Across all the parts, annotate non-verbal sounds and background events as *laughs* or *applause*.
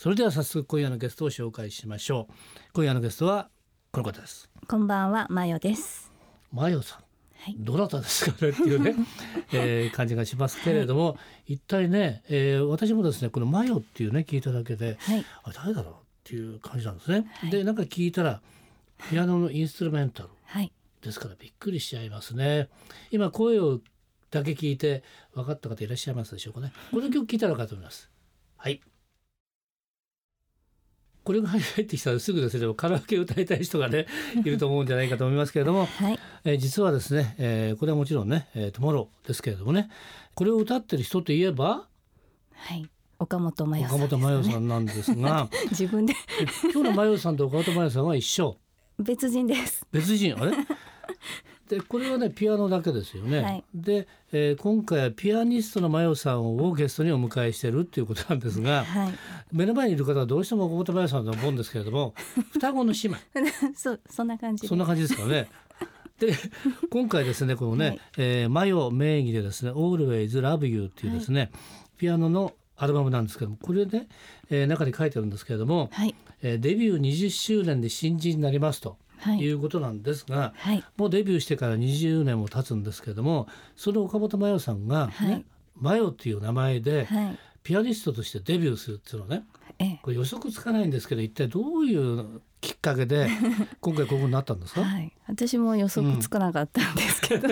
それでは早速今夜のゲストを紹介しましょう今夜のゲストはこの方ですこんばんは、まよです。マヨさんはい。どなたですかね？っていうね、*laughs* えー感じがしますけれども、一体ね、えー私もですねこの「マヨ」っていうね聞いただけではい。あ誰だろうっていう感じなんですね。でなんか聞いたらピアノのインストゥルメンタルはい。ですからびっくりしちゃいますね。今声をだけ聞いて分かった方いらっしゃいますでしょうかね。この曲聞いたら分かると思います。はい。これが入ってきたらすぐですねカラオケ歌いたい人がね *laughs* いると思うんじゃないかと思いますけれども、はい。えー実はですね、えーこれはもちろんね「えー、トゥモロー」ですけれどもねこれを歌ってる人といえばはい。岡本真代さん、岡本真代さんなんですが *laughs* 自分で今日の真代さんと岡本真代さんは一緒別人です。別人あれ？でこれはねピアノだけですよね。はいで、えー今回はピアニストの真代さんをゲストにお迎えしてるっていうことなんですがはい。目の前にいる方はどうしても岡本真代さんだと思うんですけれども *laughs* 双子の姉妹 *laughs* そう、そんな感じで。そんな感じですかね。*laughs* で今回ですねこのね、はいえーマヨ名義でですね「Always Love You」っていうですね、ピアノのアルバムなんですけどもこれね、えー中に書いてあるんですけれども、はい。えーデビュー20周年で新人になりますとはいい。うことなんですが、はい。もうデビューしてから20年も経つんですけれどもその岡本真代さんが、ねはいマヨっていう名前ではい。ピアニストとしてデビューするっていうのはねええ。これ予測つかないんですけど一体どういうきっかけで *laughs* 今回ここになったんですか、はい、私も予測つかなかったんですけど、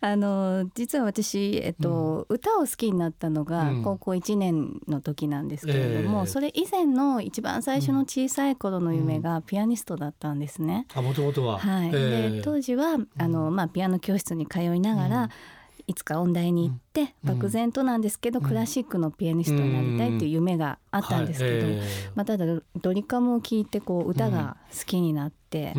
あの実は私、えっと歌を好きになったのがうん。高校1年の時なんですけれども、ええ。それ以前の一番最初の小さい頃の夢がピアニストだったんですね。あもともとは。はい、ええ。で当時はあの、まあ、ピアノ教室に通いながら、うんいつか音大に行って、うん。漠然となんですけど、うん。クラシックのピアニストになりたいっていう夢があったんですけど、まあ、ただドリカムを聴いてこう歌が好きになって、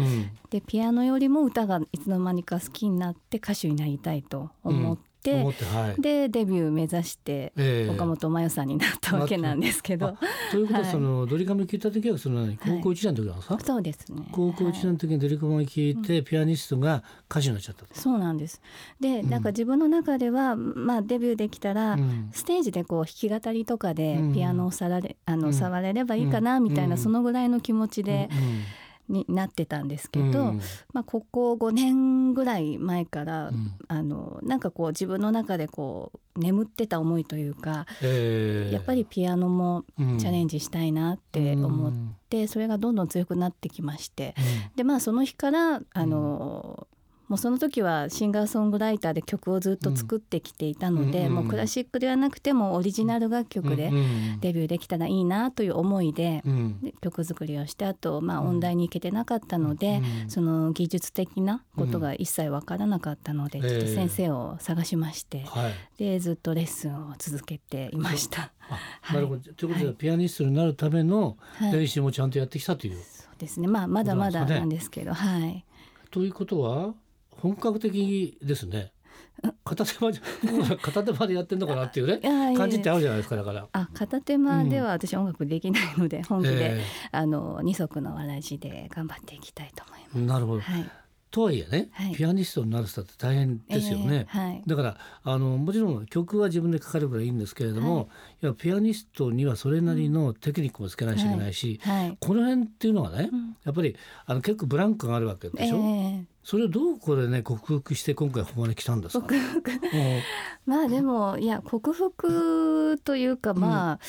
でピアノよりも歌がいつの間にか好きになって歌手になりたいと思って、思ってはい。でデビュー目指してええ。岡本真代さんになったわけなんですけど、あということははい。そのドリカム聞いた時はその何？高校1年の時なんですか、そうですね。高校1年の時にドリカムを聞いてピアニストが歌手になっちゃったと。そうなんです。で、うん。なんか自分の中では、まあ、デビューできたら、うん。ステージでこう弾き語りとかでうん。ピアノをさられ、あのうん。触れればいいかなみたいな、うん。そのぐらいの気持ちで、になってたんですけど、うん。まあ、ここ5年ぐらい前から、うん。あのなんかこう自分の中でこう眠ってた思いというか、ええ。やっぱりピアノもチャレンジしたいなって思って、それがどんどん強くなってきましてでまあその日からあの、もうその時はシンガーソングライターで曲をずっと作ってきていたので、うんもうクラシックではなくてもオリジナル楽曲でうんデビューできたらいいなという思いでうんで曲作りをしてあと、まあ、うん音大に行けてなかったので、うんその技術的なことが一切わからなかったので、うんちょっとええ先生を探しまして、はい。でずっとレッスンを続けていました。*laughs* あなるほど。ということで、ピアニストになるためのはい、練習もちゃんとやってきたという。そうですねまあまだまだそうなんですねなんですけど、はい。ということは本格的ですね。片手間で *laughs* 片手間でやってんのかなっていうね感じってあるじゃないですかだから。あ片手間では私音楽できないので、本気で、えあの二足のわらじで頑張っていきたいと思います。えなるほど。はい。とはいえね、はい。ピアニストになる人って大変ですよね。えーはい。だからあのもちろん曲は自分で書かれるからいいんですけれども、い、やピアニストにはそれなりのテクニックもつけないといけないし、はい。この辺っていうのはね、うん。やっぱりあの結構ブランクがあるわけでえしょ、えそれをどうこれね克服して今回ここまで来たんですか克服。うんまあでもいや克服というかまあ、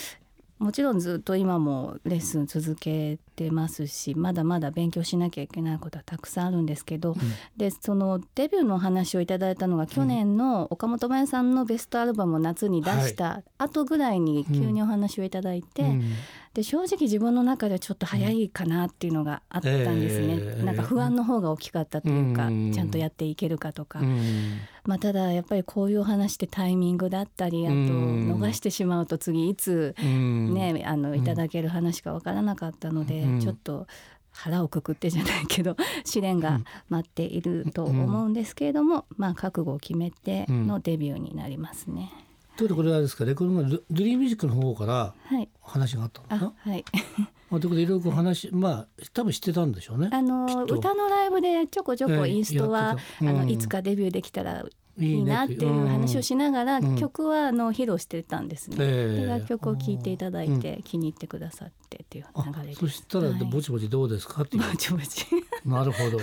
もちろんずっと今もレッスン続けてますしまだまだ勉強しなきゃいけないことはたくさんあるんですけど、でそのデビューのお話をいただいたのが去年の岡本真代さんのベストアルバムを夏に出した後ぐらいに急にお話をいただいて、うんで正直自分の中ではちょっと早いかなっていうのがあったんですね、ええなんか不安の方が大きかったというか、うん。ちゃんとやっていけるかとか、うん。まあ、ただやっぱりこういうお話ってタイミングだったりあとうん。逃してしまうと次いつうん。ね、あのいただける話かわからなかったので、うん。ちょっと腹をくくってじゃないけど *laughs* 試練が待っていると思うんですけれども、まあ覚悟を決めてのデビューになりますね。ということでこれはですかレコードのドリームミュージックの方からはい話があったんですか、はい。まあ、ということでいろいろ話まあ多分知ってたんでしょうね。あの歌のライブでちょこちょこインストえはえやって、たうんあのいつかデビューできたらいいなってねいう話をしながら、うん曲はあの披露してたんですね。ええで楽曲を聴いていただいて、気に入ってくださってっていうあ流れです。そしたらはいぼちぼちどうですか？っていう、ぼちぼち。*laughs* なるほど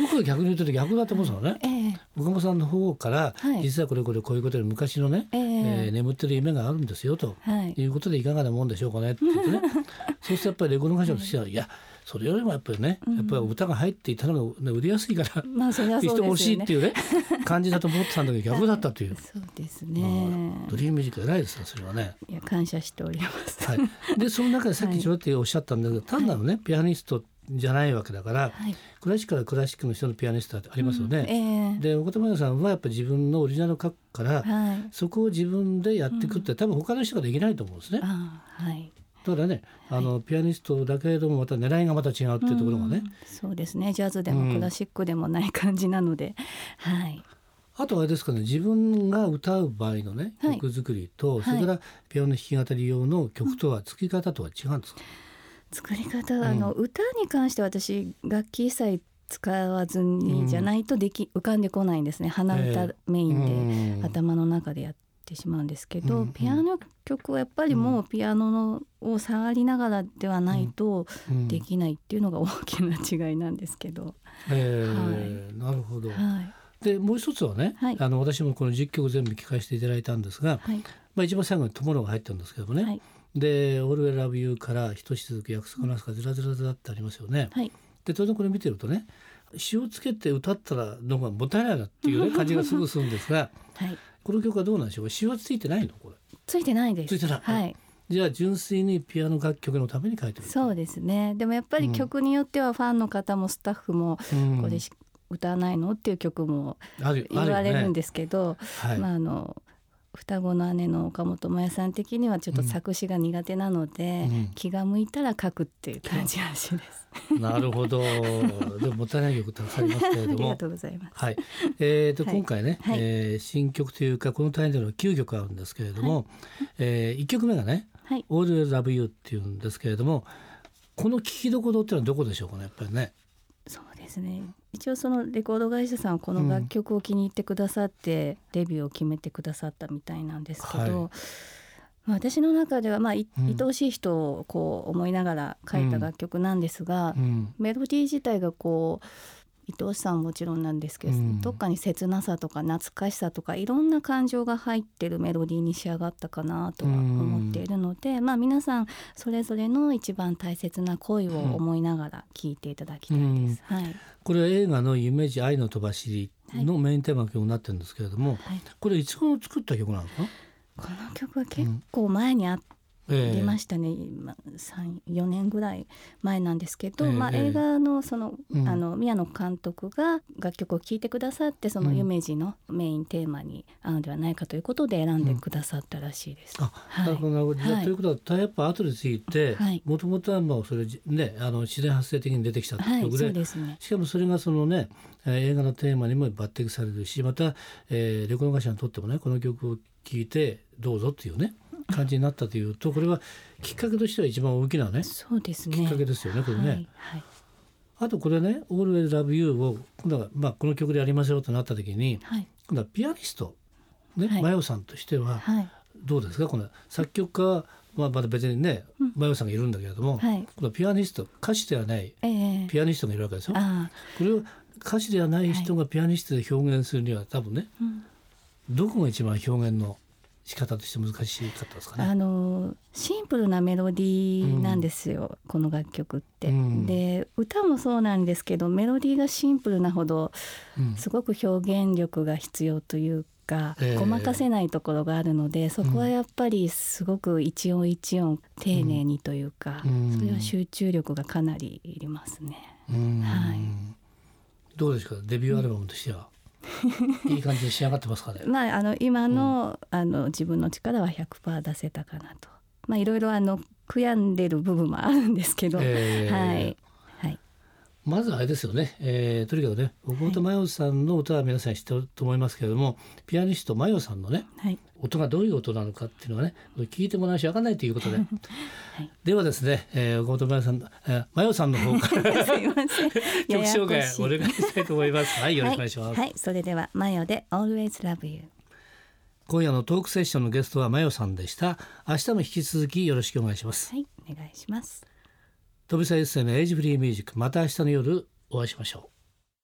僕は逆に言うと逆だと思うんですよね。ええ岡本さんの方から、はい実はこれこれこういうことで昔のね、えええー眠ってる夢があるんですよと。はい。いうことでいかがなもんでしょうかねって言ってね *laughs* そうするとやっぱりレコード会社としては、い、やそれよりもやっぱりね、やっぱり歌が入っていたのが、ね、売りやすいから、まあそれはそう人が欲しいって。いうね *laughs* 感じだと思ってたんだけど逆だったという、*laughs* そうですね。ドリームミュージック偉いですねそれはね。いや感謝しております。はい、でその中でさっきちょろっとおっしゃったんだけど、単なるねピアニストじゃないわけだから、はい。クラシックからクラシックの人のピアニストってありますよね。ええで岡田真代さんはやっぱり自分のオリジナルを書くから、はい。そこを自分でやっていくって、多分他の人ができないと思うんですね。はい。だねあの、ピアニストだけれどもまた狙いがまた違うっていうところがね、うんそうですね。ジャズでうんもクラシックでもない感じなので、はい。あとはあれですかね自分が歌う場合のねはい曲作りと、いそれからピアノ弾き語り用の曲とは作り方とは違うんですか、作り方はあの、歌に関して私楽器一切使わずにじゃないとでき、浮かんでこないんですね。鼻歌メインで、頭の中でやってしまうんですけど、うん。ピアノ曲はやっぱりもうピアノのを触りながらではないとうん。できないっていうのが大きな違いなんですけど、えーなるほど。はい。でもう一つはね、はい。あの私もこの10曲全部聞かせていただいたんですが、はい。まあ、一番最後に「トモロー」が入ってるんですけどもね、はいで「オールウェイラブユー」から「ひとしずく約束なすかずらずらずら」ってありますよね。はい。で当然これ見てるとね詞をつけて歌ったらのがもったいないなっていう、ね、*laughs* 感じがすぐするんですがはい。この曲はどうなんでしょう？か詞はついてないの？これ。ついてないです。ついてない。はい。じゃあ純粋にピアノ楽曲のために書いてるそうですね。でもやっぱり曲によってはファンの方もスタッフもうん。これし歌わないの？っていう曲もある言われるんで、ですけど、はい。まああの双子の姉の岡本真也さん的にはちょっと作詞が苦手なので、うん。気が向いたら書くっていう感じらしいです。なるほど。*laughs* でももったいない曲たくさんありますけれあども。りがとうございます。はい、えーとはい。今回ね、はい。えー新曲というかこのタイトルは9曲あるんですけれども、え1曲目がねはい「Always Love You」っていうんですけれどもこの聞きどころっていうのはどこでしょうかねやっぱりね。ですね。一応そのレコード会社さんはこの楽曲を気に入ってくださって、デビューを決めてくださったみたいなんですけど、はい。まあ私の中ではまあい、うん。愛おしい人をこう思いながら書いた楽曲なんですが、うん。メロディー自体がこう愛おしさももちろんなんですけど、うん。どっかに切なさとか懐かしさとかいろんな感情が入ってるメロディーに仕上がったかなとは思っているので、まあ皆さんそれぞれの一番大切な恋を思いながら聴いていただきたいです。はい、これは映画の「夢路愛の飛ばし」のメインテーマの曲になってるんですけれども、はい、これいつ頃作った曲なんですか、この曲は結構前にあえりましたね、まあ三4年ぐらい前なんですけど、ええまあ、映画のその,、うん。あの宮野監督が楽曲を聴いてくださってそのうん。夢二のメインテーマに合うのではないかということで選んでくださったらしいです。あ、はい。ということはタイアップ後でついてはい。もともとはまあそれねあの自然発生的に出てきたはい、曲で,、そうですね。しかもそれがそのね、えー映画のテーマにも抜擢されるしまた、えーレコード会社にとってもねこの曲を聴いてどうぞっていうね感じになったというとこれはきっかけとしては一番大きなねそうですね。きっかけですよねこれね。はい、はい、あとこれね「Always Love You」を今度は、まあ、この曲でやりますよとなった時にはい、今度はピアニストね、はい。マヨさんとしてははい、どうですか？この作曲家は、まあ、また別にねうん。マヨさんがいるんだけれども、はい、このピアニスト歌手ではないええ。ピアニストがいるわけですよ。あこれを歌手ではない人がピアニストで表現するには多分ねあ、うん。どこが一番表現の仕方として難しかったですかあね。のシンプルなメロディーなんですよ、この楽曲って。うん。で歌もそうなんですけどメロディーがシンプルなほどうん。すごく表現力が必要というか、ええ。ごまかせないところがあるのでそこはやっぱりすごく一音一音丁寧にというか、うん。それは集中力がかなりいりますね。うん。はい。どうですか？デビューアルバムとしては、*laughs* いい感じで仕上がってますかね？まああの今の,、あの自分の力は100%出せたかなと。まあいろいろあの悔やんでる部分もあるんですけど、えーはいはいまずあれですよね、えー、とにかくね岡本真代さんの歌は皆さん知ってると思いますけれども、ピアニスト真代さんのね、はい音がどういう音なのかっていうのはね聞いてもらうし分かんないということで、いではですね、えー、岡本真代さん、えー、真代さんの方から *laughs* 曲紹介お願いしたいと思います。はい、よろしくお願いします。はい、はい、それではマヨで Always Love You 今夜のトークセッションのゲストは真代さんでした。明日も引き続きよろしくお願いします。はいお願いします飛びさ一世のエイジフリーミュージックまた明日の夜お会いしましょう。